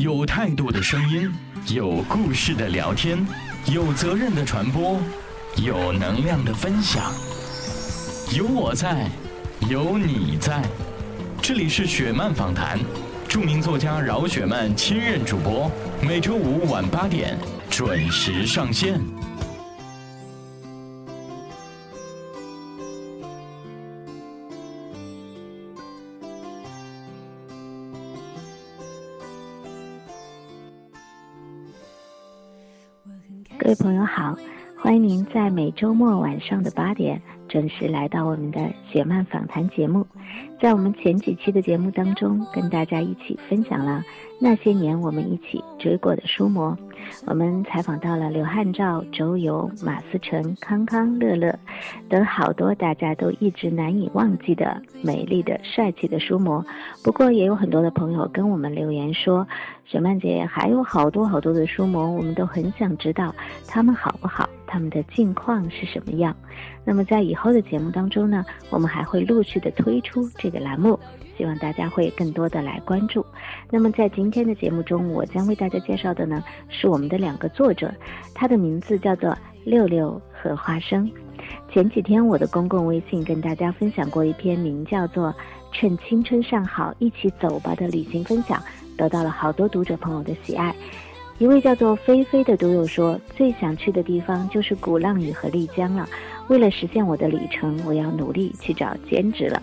有态度的声音，有故事的聊天，有责任的传播，有能量的分享。有我在，有你在，这里是雪漫访谈，著名作家饶雪漫亲任主播，每周五晚八点准时上线。位朋友好，欢迎您在每周末晚上的八点准时来到我们的雪漫访谈节目。在我们前几期的节目当中，跟大家一起分享了那些年我们一起追过的书模。我们采访到了刘汉照、周游、马思纯、康康、乐乐等好多大家都一直难以忘记的美丽的、帅气的书模。不过，也有很多的朋友跟我们留言说，雪漫姐还有好多好多的书模，我们都很想知道他们好不好，他们的近况是什么样。那么，在以后的节目当中呢，我们还会陆续的推出这个栏目，希望大家会更多的来关注。那么，在今天的节目中，我将为大家介绍的呢，是我们的两个作者，他的名字叫做六六和花生。前几天我的公共微信跟大家分享过一篇名叫做《趁青春尚好，一起走吧》的旅行分享，得到了好多读者朋友的喜爱。一位叫做菲菲的读友说，最想去的地方就是鼓浪屿和丽江了。为了实现我的旅程，我要努力去找兼职了。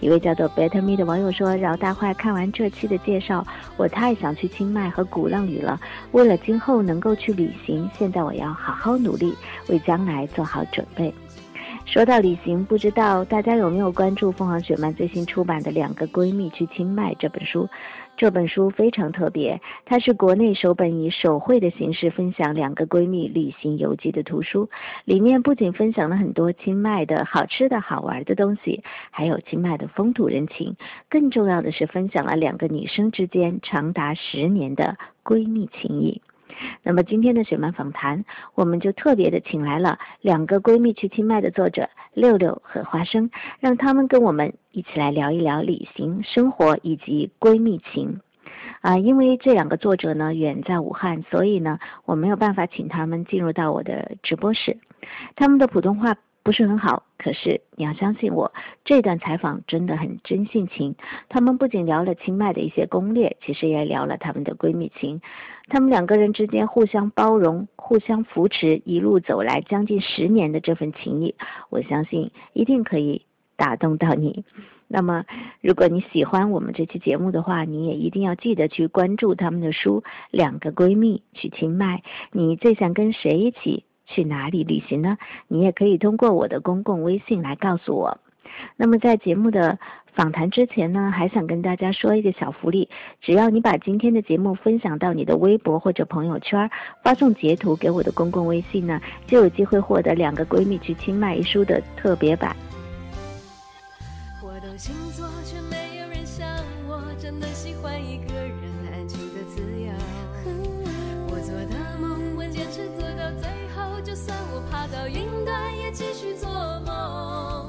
一位叫做 Better Me 的网友说：“饶大坏，看完这期的介绍，我太想去清迈和鼓浪屿了。为了今后能够去旅行，现在我要好好努力，为将来做好准备。”说到旅行，不知道大家有没有关注凤凰雪漫最新出版的《两个闺蜜去清迈》这本书？这本书非常特别，它是国内首本以手绘的形式分享两个闺蜜旅行游记的图书。里面不仅分享了很多清迈的好吃的好玩的东西，还有清迈的风土人情。更重要的是，分享了两个女生之间长达十年的闺蜜情谊。那么今天的雪漫访谈，我们就特别的请来了两个闺蜜去清迈的作者六六和花生，让他们跟我们一起来聊一聊旅行、生活以及闺蜜情。啊，因为这两个作者呢远在武汉，所以呢我没有办法请他们进入到我的直播室，他们的普通话。不是很好，可是你要相信我，这段采访真的很真性情。他们不仅聊了清迈的一些攻略，其实也聊了他们的闺蜜情。他们两个人之间互相包容、互相扶持，一路走来将近十年的这份情谊，我相信一定可以打动到你。那么，如果你喜欢我们这期节目的话，你也一定要记得去关注他们的书《两个闺蜜去清迈》。你最想跟谁一起？去哪里旅行呢？你也可以通过我的公共微信来告诉我。那么在节目的访谈之前呢，还想跟大家说一个小福利：只要你把今天的节目分享到你的微博或者朋友圈，发送截图给我的公共微信呢，就有机会获得《两个闺蜜去清迈》一书的特别版。我懂星座，却没有人像我真的喜欢一个人安静的自由。我做的梦，我坚持做到最，就算我爬到云端，也继续做梦。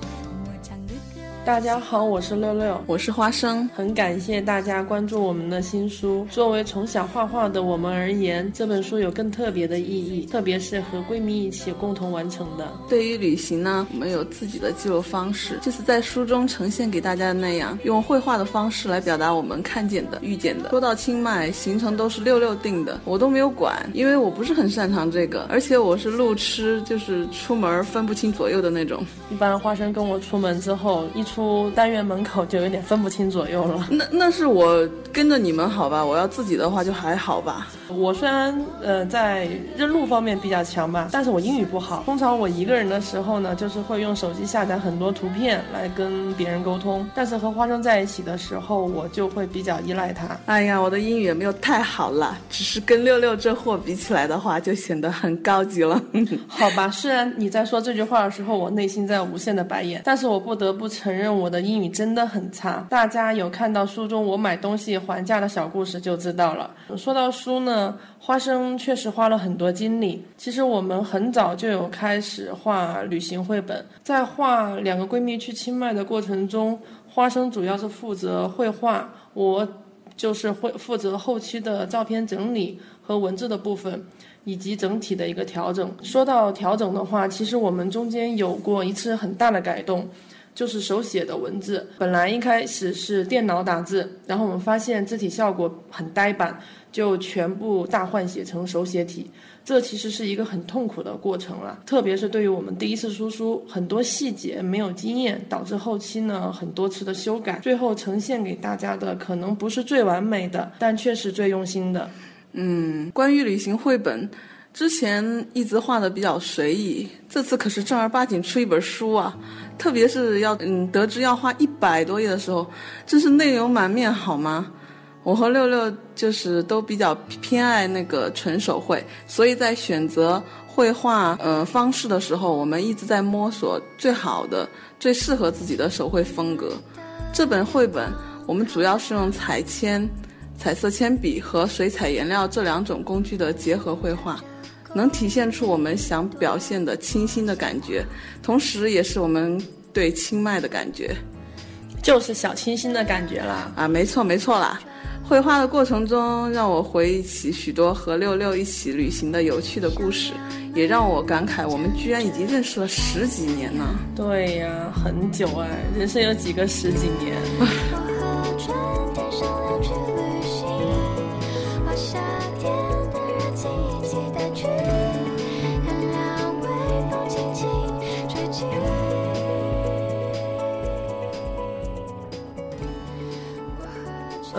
大家好，我是六六，我是花生，很感谢大家关注我们的新书。作为从小画画的我们而言，这本书有更特别的意义，特别是和闺蜜一起共同完成的。对于旅行呢，我们有自己的记录方式，就是在书中呈现给大家的那样，用绘画的方式来表达我们看见的、遇见的。说到清迈，行程都是六六定的，我都没有管，因为我不是很擅长这个，而且我是路痴，就是出门分不清左右的那种。一般花生跟我出门之后，一出出单元门口就有点分不清左右了。那那是我跟着你们好吧，我要自己的话就还好吧。我虽然呃在认路方面比较强吧，但是我英语不好。通常我一个人的时候呢，就是会用手机下载很多图片来跟别人沟通。但是和花生在一起的时候，我就会比较依赖他。哎呀，我的英语也没有太好了，只是跟六六这货比起来的话，就显得很高级了。好吧，虽然你在说这句话的时候，我内心在无限的白眼，但是我不得不承认我的英语真的很差。大家有看到书中我买东西还价的小故事就知道了。说到书呢。花生确实花了很多精力。其实我们很早就有开始画旅行绘本，在画两个闺蜜去清迈的过程中，花生主要是负责绘画，我就是会负责后期的照片整理和文字的部分，以及整体的一个调整。说到调整的话，其实我们中间有过一次很大的改动。就是手写的文字，本来一开始是电脑打字，然后我们发现字体效果很呆板，就全部大换写成手写体。这其实是一个很痛苦的过程了，特别是对于我们第一次输出，很多细节没有经验，导致后期呢很多次的修改，最后呈现给大家的可能不是最完美的，但却是最用心的。嗯，关于旅行绘本，之前一直画的比较随意，这次可是正儿八经出一本书啊。特别是要嗯得知要画一百多页的时候，真是内容满面，好吗？我和六六就是都比较偏爱那个纯手绘，所以在选择绘画呃方式的时候，我们一直在摸索最好的、最适合自己的手绘风格。这本绘本我们主要是用彩铅、彩色铅笔和水彩颜料这两种工具的结合绘画。能体现出我们想表现的清新的感觉，同时也是我们对清迈的感觉，就是小清新的感觉啦。啊，没错没错啦。绘画的过程中，让我回忆起许多和六六一起旅行的有趣的故事，也让我感慨我们居然已经认识了十几年呢。对呀，很久哎，人生有几个十几年？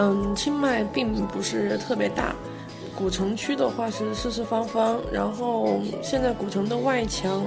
嗯，清迈并不是特别大，古城区的话是四四方方，然后现在古城的外墙。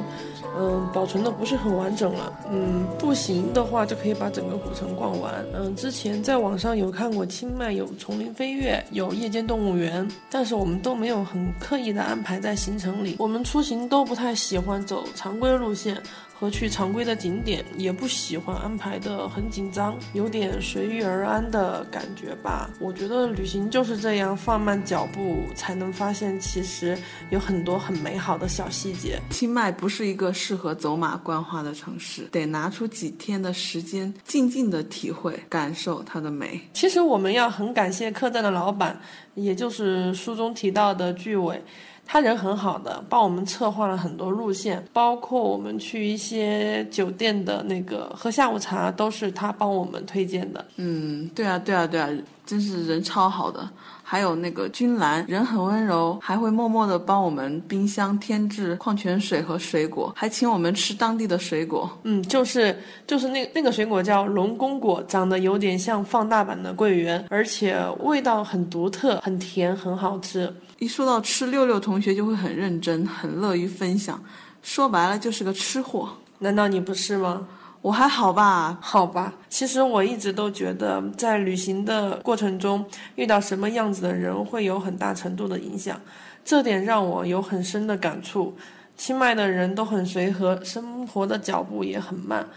嗯，保存的不是很完整了。嗯，步行的话就可以把整个古城逛完。嗯，之前在网上有看过清迈有丛林飞跃，有夜间动物园，但是我们都没有很刻意的安排在行程里。我们出行都不太喜欢走常规路线。和去常规的景点也不喜欢安排的很紧张，有点随遇而安的感觉吧。我觉得旅行就是这样，放慢脚步才能发现其实有很多很美好的小细节。清迈不是一个适合走马观花的城市，得拿出几天的时间，静静的体会、感受它的美。其实我们要很感谢客栈的老板，也就是书中提到的巨伟。他人很好的，帮我们策划了很多路线，包括我们去一些酒店的那个喝下午茶，都是他帮我们推荐的。嗯，对啊，对啊，对啊，真是人超好的。还有那个君兰，人很温柔，还会默默的帮我们冰箱添置矿泉水和水果，还请我们吃当地的水果。嗯，就是就是那那个水果叫龙宫果，长得有点像放大版的桂圆，而且味道很独特，很甜，很好吃。一说到吃，六六同学就会很认真，很乐于分享。说白了就是个吃货。难道你不是吗？我还好吧，好吧。其实我一直都觉得，在旅行的过程中，遇到什么样子的人会有很大程度的影响。这点让我有很深的感触。清迈的人都很随和，生活的脚步也很慢，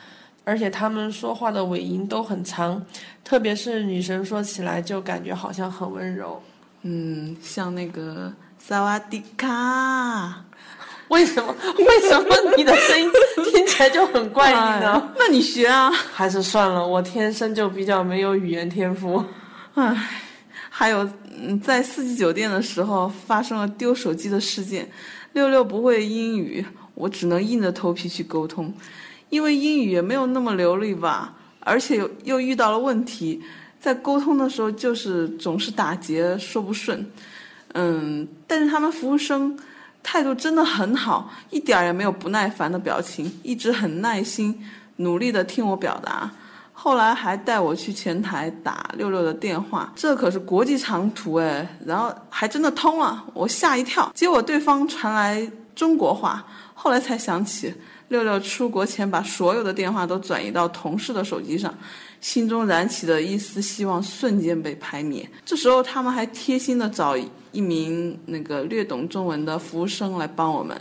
而且他们说话的尾音都很长，特别是女生说起来就感觉好像很温柔。嗯，像那个萨瓦迪卡，为什么？为什么你的声音听起来就很怪异呢？那你学啊？还是算了，我天生就比较没有语言天赋。唉，还有，嗯，在四季酒店的时候发生了丢手机的事件。六六不会英语，我只能硬着头皮去沟通，因为英语也没有那么流利吧，而且又又遇到了问题。在沟通的时候，就是总是打结，说不顺，嗯，但是他们服务生态度真的很好，一点也没有不耐烦的表情，一直很耐心，努力的听我表达。后来还带我去前台打六六的电话，这可是国际长途哎，然后还真的通了，我吓一跳。结果对方传来中国话，后来才想起六六出国前把所有的电话都转移到同事的手机上。心中燃起的一丝希望瞬间被拍灭。这时候，他们还贴心的找一名那个略懂中文的服务生来帮我们。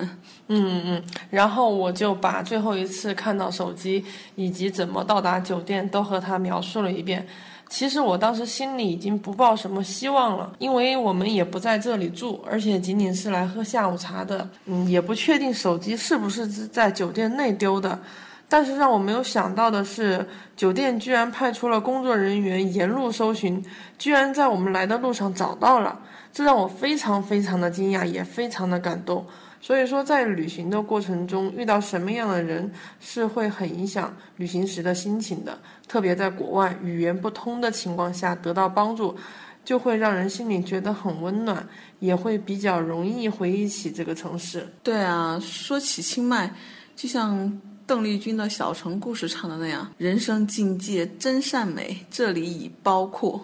嗯嗯，然后我就把最后一次看到手机以及怎么到达酒店都和他描述了一遍。其实我当时心里已经不抱什么希望了，因为我们也不在这里住，而且仅仅是来喝下午茶的。嗯，也不确定手机是不是在酒店内丢的。但是让我没有想到的是，酒店居然派出了工作人员沿路搜寻，居然在我们来的路上找到了，这让我非常非常的惊讶，也非常的感动。所以说，在旅行的过程中，遇到什么样的人是会很影响旅行时的心情的。特别在国外语言不通的情况下得到帮助，就会让人心里觉得很温暖，也会比较容易回忆起这个城市。对啊，说起清迈，就像邓丽君的小城故事唱的那样：“人生境界真善美，这里已包括。”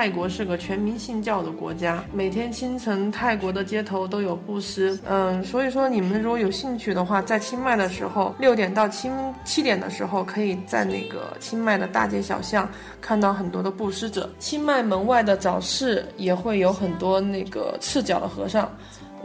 泰国是个全民信教的国家，每天清晨泰国的街头都有布施。嗯，所以说你们如果有兴趣的话，在清迈的时候，六点到七七点的时候，可以在那个清迈的大街小巷看到很多的布施者。清迈门外的早市也会有很多那个赤脚的和尚。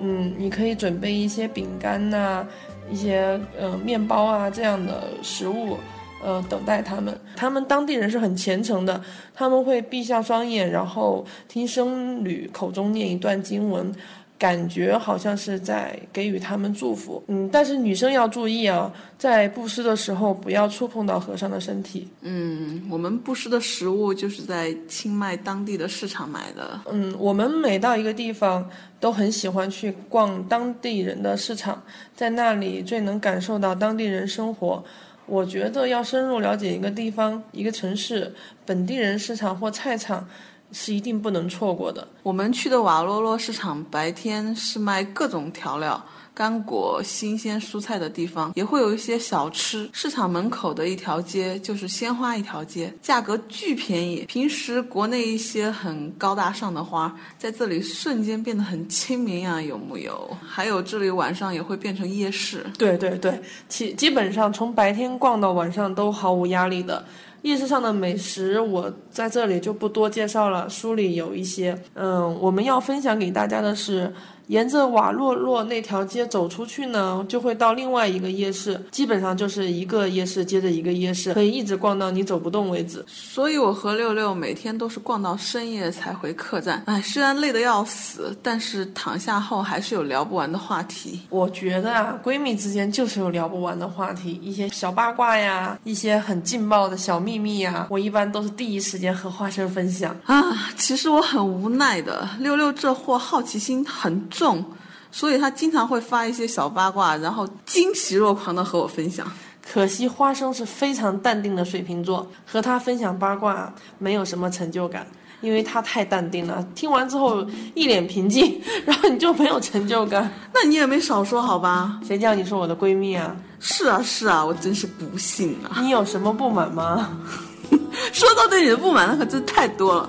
嗯，你可以准备一些饼干呐，一些呃面包啊这样的食物。呃，等待他们。他们当地人是很虔诚的，他们会闭上双眼，然后听僧侣口中念一段经文，感觉好像是在给予他们祝福。嗯，但是女生要注意啊，在布施的时候不要触碰到和尚的身体。嗯，我们布施的食物就是在清迈当地的市场买的。嗯，我们每到一个地方都很喜欢去逛当地人的市场，在那里最能感受到当地人生活。我觉得要深入了解一个地方、一个城市本地人市场或菜场，是一定不能错过的。我们去的瓦洛洛市场，白天是卖各种调料。干果、新鲜蔬菜的地方也会有一些小吃。市场门口的一条街就是鲜花一条街，价格巨便宜。平时国内一些很高大上的花，在这里瞬间变得很亲民呀，有木有？还有这里晚上也会变成夜市。对对对，基基本上从白天逛到晚上都毫无压力的。夜市上的美食我在这里就不多介绍了，书里有一些。嗯，我们要分享给大家的是。沿着瓦洛洛那条街走出去呢，就会到另外一个夜市，基本上就是一个夜市接着一个夜市，可以一直逛到你走不动为止。所以我和六六每天都是逛到深夜才回客栈。哎，虽然累得要死，但是躺下后还是有聊不完的话题。我觉得啊，闺蜜之间就是有聊不完的话题，一些小八卦呀，一些很劲爆的小秘密呀，我一般都是第一时间和花生分享啊。其实我很无奈的，六六这货好奇心很。重，所以他经常会发一些小八卦，然后惊喜若狂的和我分享。可惜花生是非常淡定的水瓶座，和他分享八卦没有什么成就感，因为他太淡定了。听完之后一脸平静，然后你就没有成就感。那你也没少说好吧？谁叫你是我的闺蜜啊？是啊是啊，我真是不信啊！你有什么不满吗？说到对你的不满，那可真太多了。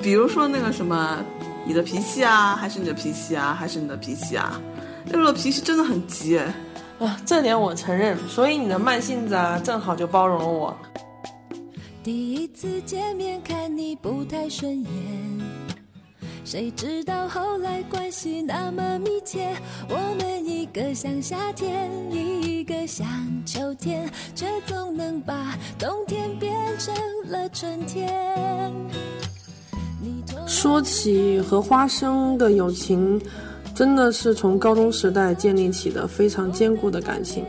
比如说那个什么。你的脾气啊，还是你的脾气啊，还是你的脾气啊？六六脾气真的很急，啊，这点我承认。所以你的慢性子啊，正好就包容了我。第一次见面看你不太顺眼，谁知道后来关系那么密切？我们一个像夏天，一个像秋天，却总能把冬天变成了春天。说起和花生的友情，真的是从高中时代建立起的非常坚固的感情。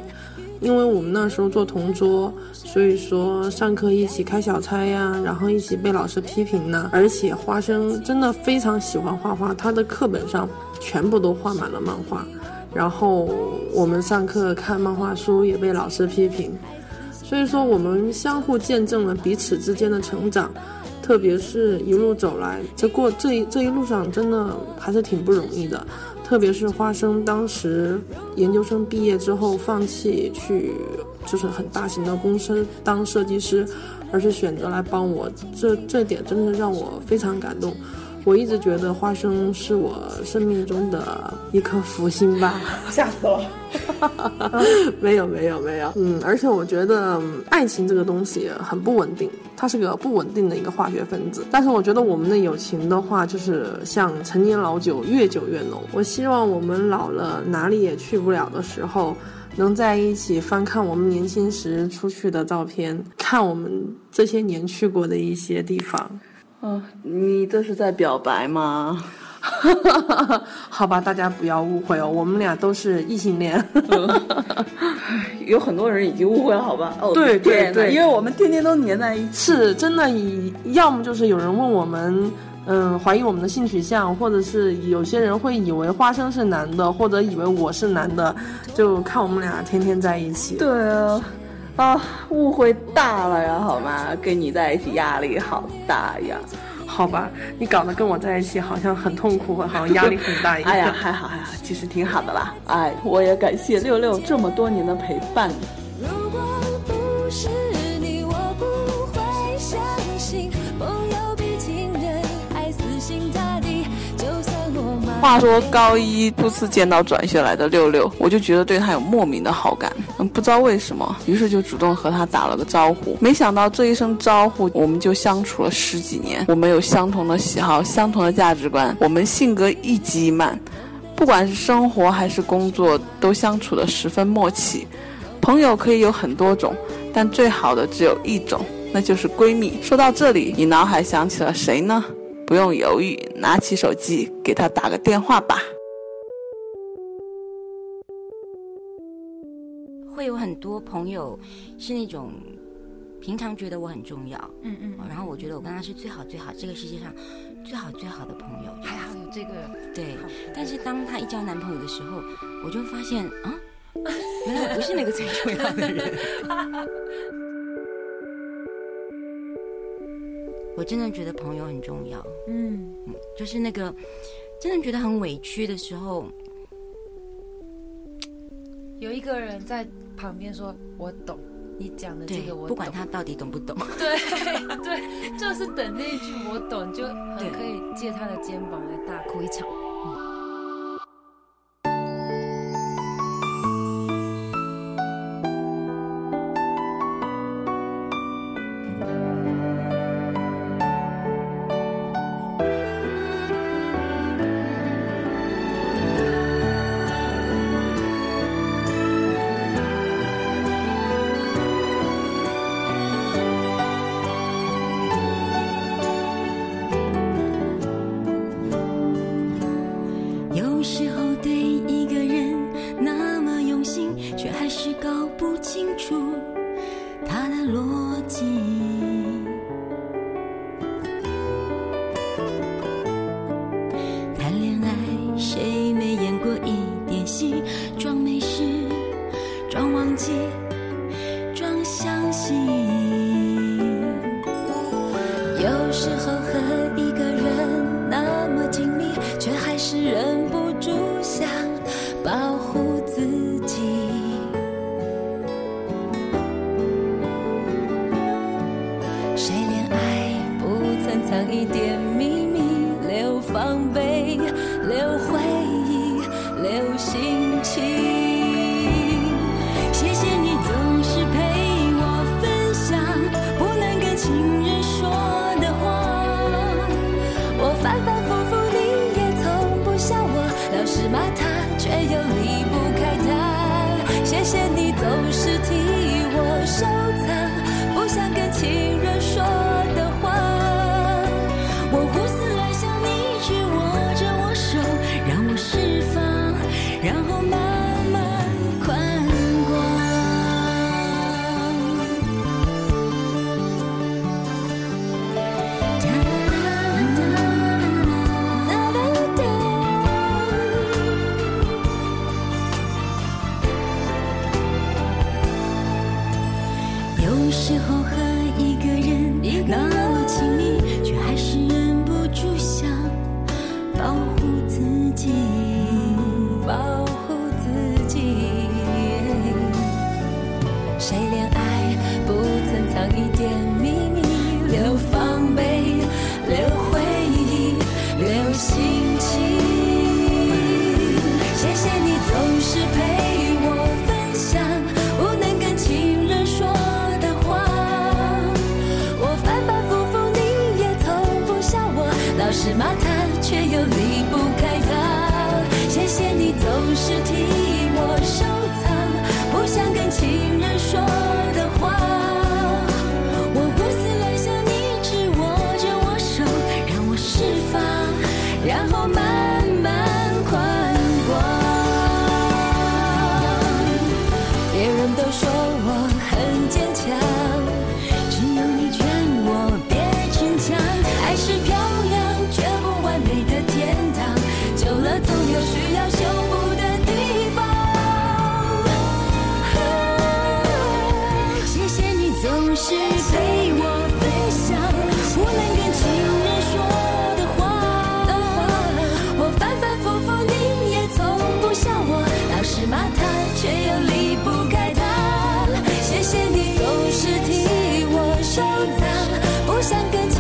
因为我们那时候做同桌，所以说上课一起开小差呀，然后一起被老师批评呢。而且花生真的非常喜欢画画，他的课本上全部都画满了漫画。然后我们上课看漫画书也被老师批评，所以说我们相互见证了彼此之间的成长。特别是一路走来，这过这一这一路上真的还是挺不容易的。特别是花生当时研究生毕业之后，放弃去就是很大型的公司当设计师，而是选择来帮我，这这点真的让我非常感动。我一直觉得花生是我生命中的一颗福星吧，吓死了。没有没有没有，嗯，而且我觉得爱情这个东西很不稳定，它是个不稳定的一个化学分子。但是我觉得我们的友情的话，就是像陈年老酒，越久越浓。我希望我们老了哪里也去不了的时候，能在一起翻看我们年轻时出去的照片，看我们这些年去过的一些地方。嗯，你这是在表白吗？好吧，大家不要误会哦，我们俩都是异性恋。有很多人已经误会了，好吧？哦，对对对，因为我们天天都黏在一起。是真的，要么就是有人问我们，嗯，怀疑我们的性取向，或者是有些人会以为花生是男的，或者以为我是男的，就看我们俩天天在一起。对啊，啊，误会大了呀，好吗？跟你在一起压力好大呀。好吧，你搞得跟我在一起好像很痛苦，好像压力很大一样。哎呀，还好还好，其实挺好的啦。哎，我也感谢六六这么多年的陪伴。话说高一初次见到转学来的六六，我就觉得对他有莫名的好感。嗯，不知道为什么，于是就主动和他打了个招呼。没想到这一声招呼，我们就相处了十几年。我们有相同的喜好，相同的价值观，我们性格一积一慢，不管是生活还是工作，都相处的十分默契。朋友可以有很多种，但最好的只有一种，那就是闺蜜。说到这里，你脑海想起了谁呢？不用犹豫，拿起手机给他打个电话吧。会有很多朋友是那种平常觉得我很重要，嗯嗯，然后我觉得我跟他是最好最好这个世界上最好最好的朋友，还好有这个对。但是当他一交男朋友的时候，我就发现啊，原来我不是那个最重要的人。我真的觉得朋友很重要，嗯嗯，就是那个真的觉得很委屈的时候，有一个人在。旁边说：“我懂你讲的这个，我不管他到底懂不懂。对 对，就是等那一句‘我懂’，就很可以借他的肩膀来大哭一场。”留慢慢宽广。别人都说我很坚强。想跟